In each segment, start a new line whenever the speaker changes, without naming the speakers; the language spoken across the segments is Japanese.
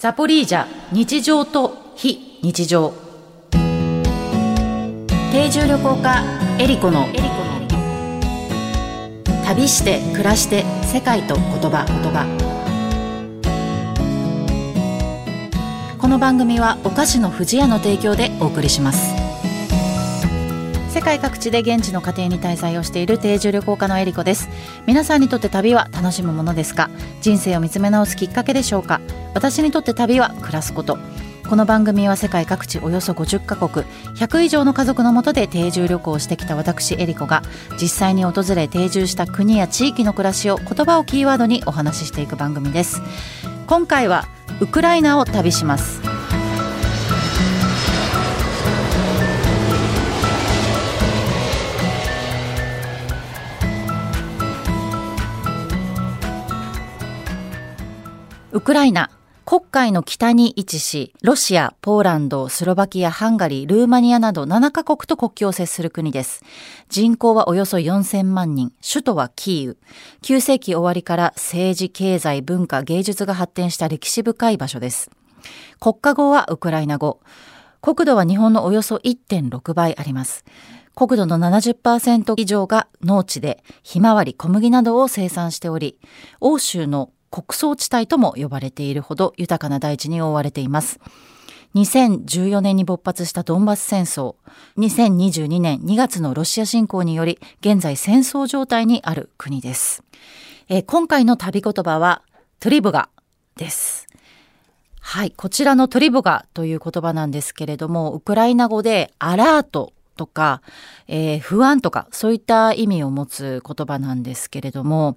ザポリージャ日常と非日常。定住旅行家エリコの旅して暮らして世界と言葉。言葉この番組はお菓子の不二家の提供でお送りします。世界各地で現地の家庭に滞在をしている定住旅行家のエリコです。皆さんにとって旅は楽しむものですか？人生を見つめ直すきっかけでしょうか？私にとって旅は暮らすこと。この番組は世界各地およそ50カ国100以上の家族のもとで定住旅行をしてきた私エリコが実際に訪れ定住した国や地域の暮らしを言葉をキーワードにお話ししていく番組です。今回はウクライナを旅します。ウクライナ黒海の北に位置し、ロシア、ポーランド、スロバキア、ハンガリー、ルーマニアなど7カ国と国境を接する国です。人口はおよそ4000万人、首都はキーウ。9世紀終わりから政治、経済、文化、芸術が発展した歴史深い場所です。国家語はウクライナ語。国土は日本のおよそ1.6倍あります。国土の70%以上が農地で、ひまわり、小麦などを生産しており、欧州の穀倉地帯とも呼ばれているほど豊かな大地に覆われています。2014年に勃発したドンバス戦争、2022年2月のロシア侵攻により現在戦争状態にある国です。え、今回の旅言葉はトリブガです。はい、こちらのトリブガという言葉なんですけれども、ウクライナ語でアラートとか、えー、不安とか、そういった意味を持つ言葉なんですけれども、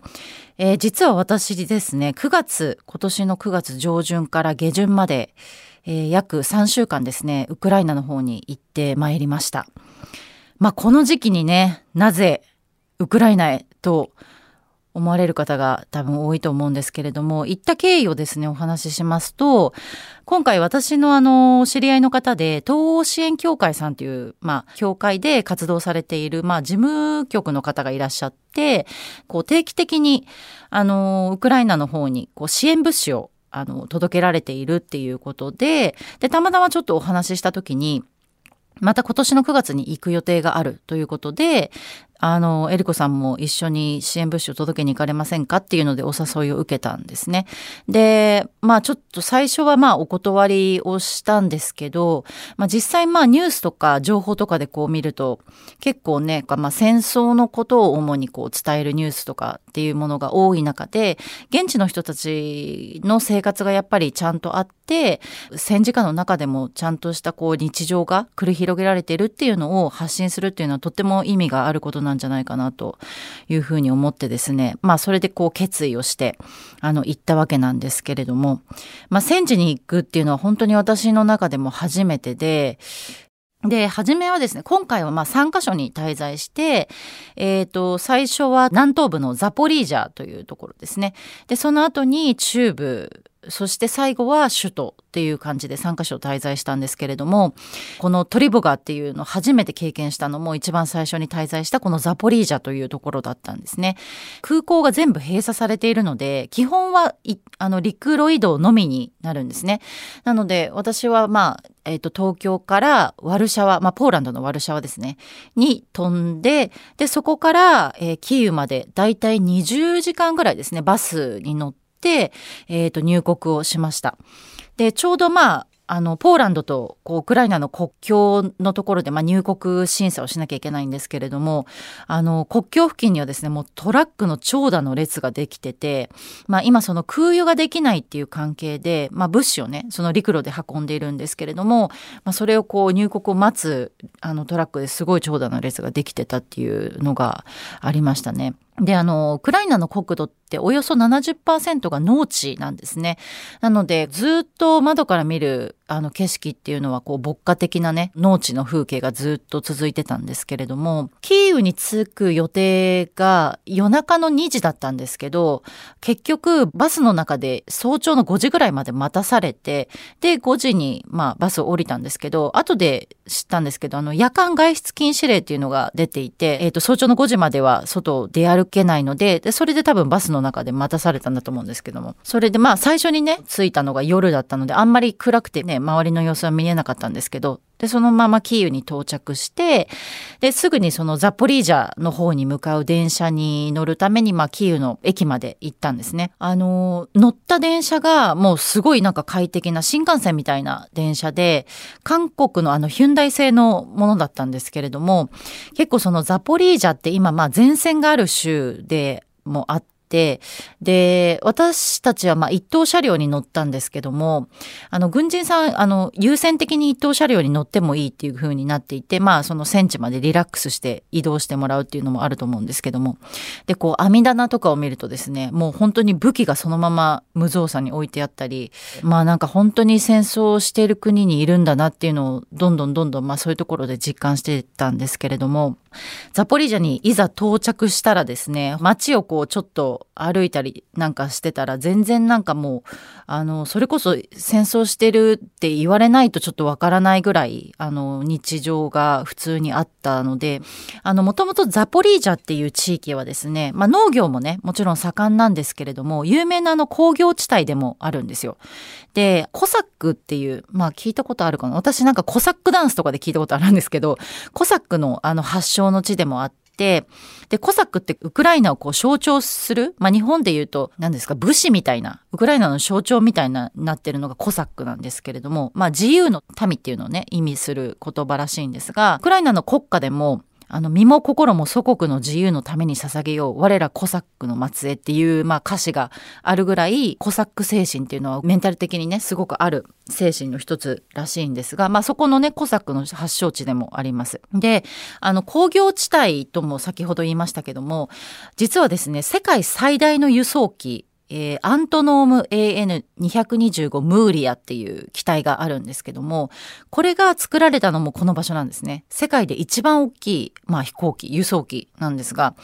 えー、実は私ですね、9月、今年の9月上旬から下旬まで、えー、約3週間ですね、ウクライナの方に行ってまいりました。まあ、この時期にね、なぜウクライナへと思われる方が多分多いと思うんですけれども、行った経緯をですね、お話ししますと、今回私のあの、知り合いの方で、東欧支援協会さんという、まあ、協会で活動されている、まあ、事務局の方がいらっしゃって、こう、定期的に、あの、ウクライナの方に、こう、支援物資を、あの、届けられているっていうことで、で、たまたまちょっとお話しした時に、また今年の9月に行く予定があるということで、あの、エリコさんも一緒に支援物資を届けに行かれませんかっていうのでお誘いを受けたんですね。で、まあちょっと最初はまあお断りをしたんですけど、まあ実際まあニュースとか情報とかでこう見ると結構ね、まあ戦争のことを主にこう伝えるニュースとかっていうものが多い中で、現地の人たちの生活がやっぱりちゃんとあって、戦時下の中でもちゃんとしたこう日常が繰り広げられているっていうのを発信するっていうのはとっても意味があることなんなんじゃないかなというふうに思ってですね、まあそれでこう決意をして、あの、行ったわけなんですけれども、まあ戦時に行くっていうのは本当に私の中でも初めてで、で、初めはですね、今回はまあ3カ所に滞在して、えっ、ー、と、最初は南東部のザポリージャというところですね。で、その後に中部、そして最後は首都っていう感じで3カ所滞在したんですけれども、このトリボガっていうのを初めて経験したのも一番最初に滞在したこのザポリージャというところだったんですね。空港が全部閉鎖されているので、基本はあの陸路移動のみになるんですね。なので私はまあ、えっ、ー、と、東京からワルシャワ、まあ、ポーランドのワルシャワですね、に飛んで、で、そこから、えー、キーウまでだいたい20時間ぐらいですね、バスに乗って、、えっ、ー、と、入国をしました。で、ちょうどまあ、あの、ポーランドとこうウクライナの国境のところで、まあ、入国審査をしなきゃいけないんですけれども、あの、国境付近にはですね、もうトラックの長蛇の列ができてて、まあ、今その空輸ができないっていう関係で、まあ、物資をね、その陸路で運んでいるんですけれども、まあ、それをこう入国を待つ、あの、トラックですごい長蛇の列ができてたっていうのがありましたね。で、あの、ウクライナの国土っておよそ70%が農地なんですね。なので、ずっと窓から見るあの景色っていうのはこう牧歌的なね、農地の風景がずっと続いてたんですけれども、キーウに着く予定が夜中の2時だったんですけど、結局バスの中で早朝の5時ぐらいまで待たされて、で、5時にまあバスを降りたんですけど、後で知ったんですけど、あの、夜間外出禁止令っていうのが出ていて、えっ、ー、と、早朝の5時までは外を出歩けないので、で、それで多分バスの中で待たされたんだと思うんですけども。それでまあ、最初にね、着いたのが夜だったので、あんまり暗くてね、周りの様子は見えなかったんですけど、で、そのままキーウに到着して、で、すぐにそのザポリージャの方に向かう電車に乗るために、まあ、キーウの駅まで行ったんですね。あの、乗った電車がもうすごいなんか快適な新幹線みたいな電車で、韓国のあのヒュンダイ製のものだったんですけれども、結構そのザポリージャって今まあ前線がある州でもあってて、で、私たちはまあ一等車両に乗ったんですけども、あの、軍人さん、あの、優先的に一等車両に乗ってもいいっていう風になっていて、まあその戦地までリラックスして移動してもらうっていうのもあると思うんですけども、で、こう網棚とかを見るとですね、もう本当に武器がそのまま無造作に置いてあったり、まあなんか本当に戦争をしている国にいるんだなっていうのをどんどんどんどんまあそういうところで実感してたんですけれども、ザポリージャにいざ到着したらですね、街をこうちょっと歩いたりなんかしてたら全然なんかもう、あの、それこそ戦争してるって言われないとちょっとわからないぐらい、あの、日常が普通にあったので、あの、もともとザポリージャっていう地域はですね、まあ農業もね、もちろん盛んなんですけれども、有名なあの工業地帯でもあるんですよ。で、コサックっていう、まあ聞いたことあるかな？私なんかコサックダンスとかで聞いたことあるんですけど、コサックのあの発祥の地でもあって、で、コサックってウクライナをこう象徴する、まあ日本で言うと、何ですか、武士みたいな、ウクライナの象徴みたいな、なってるのがコサックなんですけれども、まあ自由の民っていうのをね、意味する言葉らしいんですが、ウクライナの国家でも、あの、身も心も祖国の自由のために捧げよう。我らコサックの末裔っていう、まあ歌詞があるぐらい、コサック精神っていうのはメンタル的にね、すごくある精神の一つらしいんですが、まあそこのね、コサックの発祥地でもあります。で、あの、工業地帯とも先ほど言いましたけども、実はですね、世界最大の輸送機、えー、アントノーム AN225 ムーリアっていう機体があるんですけども、これが作られたのもこの場所なんですね。世界で一番大きい、まあ、飛行機、輸送機なんですが、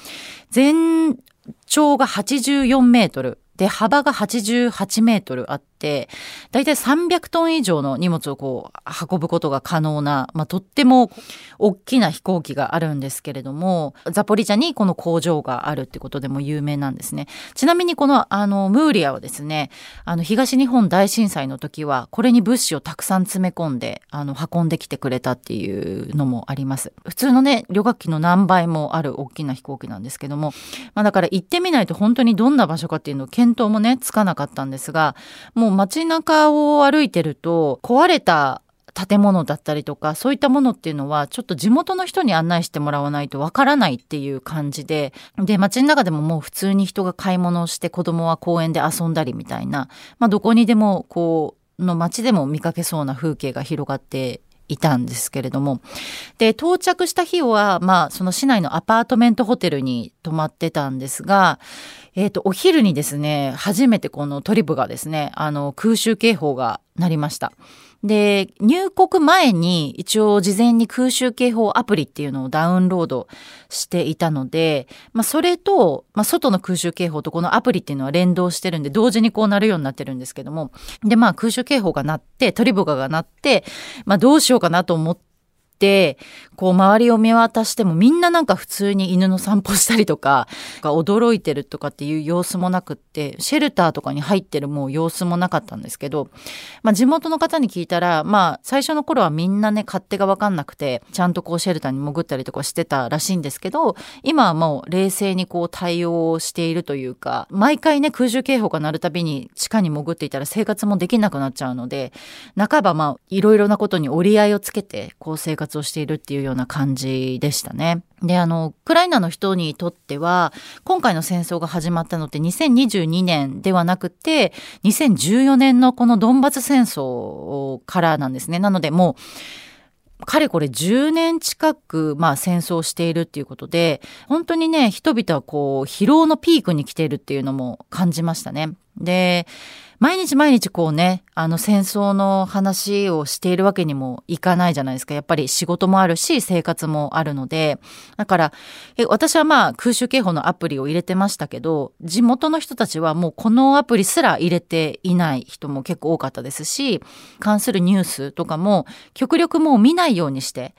全長が84メートル、で、幅が88メートルあって、だいたい300トン以上の荷物をこう運ぶことが可能な、まあ、とっても大きな飛行機があるんですけれども、ザポリジャにこの工場があるってことでも有名なんですね。ちなみにこのあのムーリアはですね、あの東日本大震災の時はこれに物資をたくさん詰め込んであの運んできてくれたっていうのもあります。普通のね、旅客機の何倍もある大きな飛行機なんですけども、まあだから行ってみないと本当にどんな場所かっていうのを見当もね、つかなかったんですが、もう街中を歩いてると、壊れた建物だったりとかそういったものっていうのはちょっと地元の人に案内してもらわないとわからないっていう感じでで街の中でももう普通に人が買い物をして子供は公園で遊んだりみたいな、まあ、どこにでもこうの街でも見かけそうな風景が広がっていたんですけれども。で、到着した日は、まあ、その市内のアパートメントホテルに泊まってたんですが、えっ、ー、と、お昼にですね、初めてこのトリブがですね、あの、空襲警報が鳴りました。で、入国前に一応事前に空襲警報アプリっていうのをダウンロードしていたので、まあそれと、まあ外の空襲警報とこのアプリっていうのは連動してるんで、同時にこうなるようになってるんですけども、でまあ空襲警報が鳴って、トリボガが鳴って、まあどうしようかなと思って、、こう周りを見渡してもみんななんか普通に犬の散歩したりとか、驚いてるとかっていう様子もなくって、シェルターとかに入ってるもう様子もなかったんですけど、まあ地元の方に聞いたら、まあ最初の頃はみんなね、勝手がわかんなくて、ちゃんとこうシェルターに潜ったりとかしてたらしいんですけど、今はもう冷静にこう対応しているというか、毎回ね、空襲警報が鳴るたびに地下に潜っていたら生活もできなくなっちゃうので、半ばまあいろいろなことに折り合いをつけて、こう生活をしているっていうような感じでしたね。で、あの、ウクライナの人にとっては、今回の戦争が始まったのって2022年ではなくて、2014年のこのドンバス戦争からなんですね。なので、もう、かれこれ10年近く、まあ戦争しているっていうことで、本当にね、人々はこう、疲労のピークに来ているっていうのも感じましたね。で、毎日毎日こうね、あの戦争の話をしているわけにもいかないじゃないですか。やっぱり仕事もあるし、生活もあるので。だから、え私はまあ空襲警報のアプリを入れてましたけど、地元の人たちはもうこのアプリすら入れていない人も結構多かったですし、関するニュースとかも極力もう見ないようにして、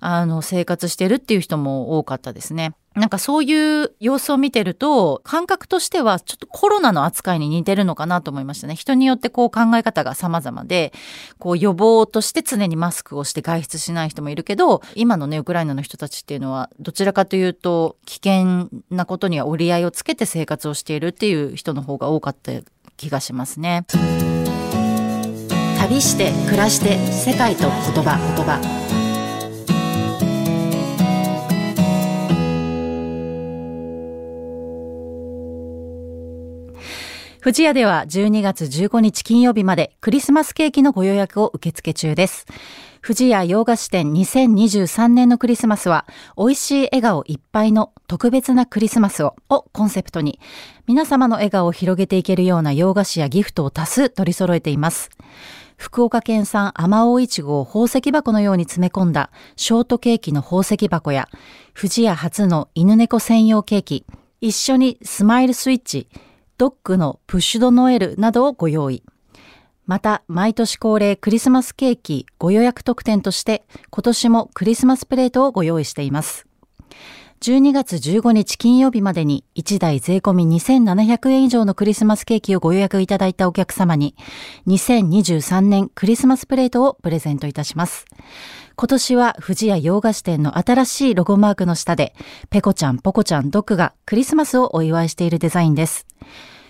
あの、生活してるっていう人も多かったですね。なんかそういう様子を見てると、感覚としてはちょっとコロナの扱いに似てるのかなと思いましたね。人によってこう考え方が様々で、こう予防として常にマスクをして外出しない人もいるけど、今のね、ウクライナの人たちっていうのは、どちらかというと、危険なことには折り合いをつけて生活をしているっていう人の方が多かった気がしますね。旅して暮らして世界と言葉言葉富士屋では12月15日金曜日までクリスマスケーキのご予約を受付中です。富士屋洋菓子店2023年のクリスマスは、美味しい笑顔いっぱいの特別なクリスマスを、をコンセプトに、皆様の笑顔を広げていけるような洋菓子やギフトを多数取り揃えています。福岡県産甘王いちごを宝石箱のように詰め込んだショートケーキの宝石箱や、富士屋初の犬猫専用ケーキ、一緒にスマイルスイッチ、ドッグのプッシュドノエルなどをご用意。また、毎年恒例クリスマスケーキご予約特典として、今年もクリスマスプレートをご用意しています。12月15日金曜日までに1台税込み2700円以上のクリスマスケーキをご予約いただいたお客様に2023年クリスマスプレートをプレゼントいたします。今年は富士屋洋菓子店の新しいロゴマークの下でペコちゃん、ポコちゃん、ドッグがクリスマスをお祝いしているデザインです。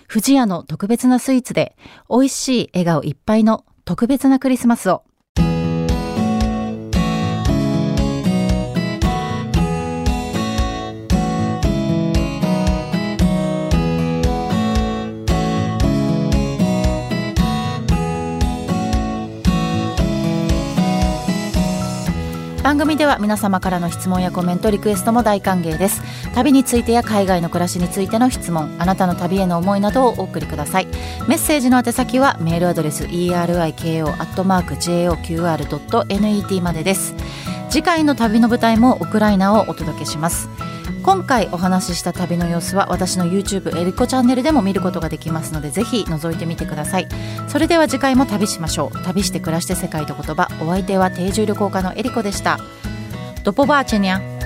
富士屋の特別なスイーツで美味しい笑顔いっぱいの特別なクリスマスを番組では皆様からの質問やコメントリクエストも大歓迎です。旅についてや海外の暮らしについての質問あなたの旅への思いなどをお送りください。メッセージの宛先はメールアドレス eriko.joqr.net までです。次回の旅の舞台もウクライナをお届けします。今回お話しした旅の様子は私の YouTube エリコチャンネルでも見ることができますのでぜひ覗いてみてください。それでは次回も旅しましょう。旅して暮らして世界と言葉。お相手は定住旅行家のエリコでした。ドポバーチェニャ。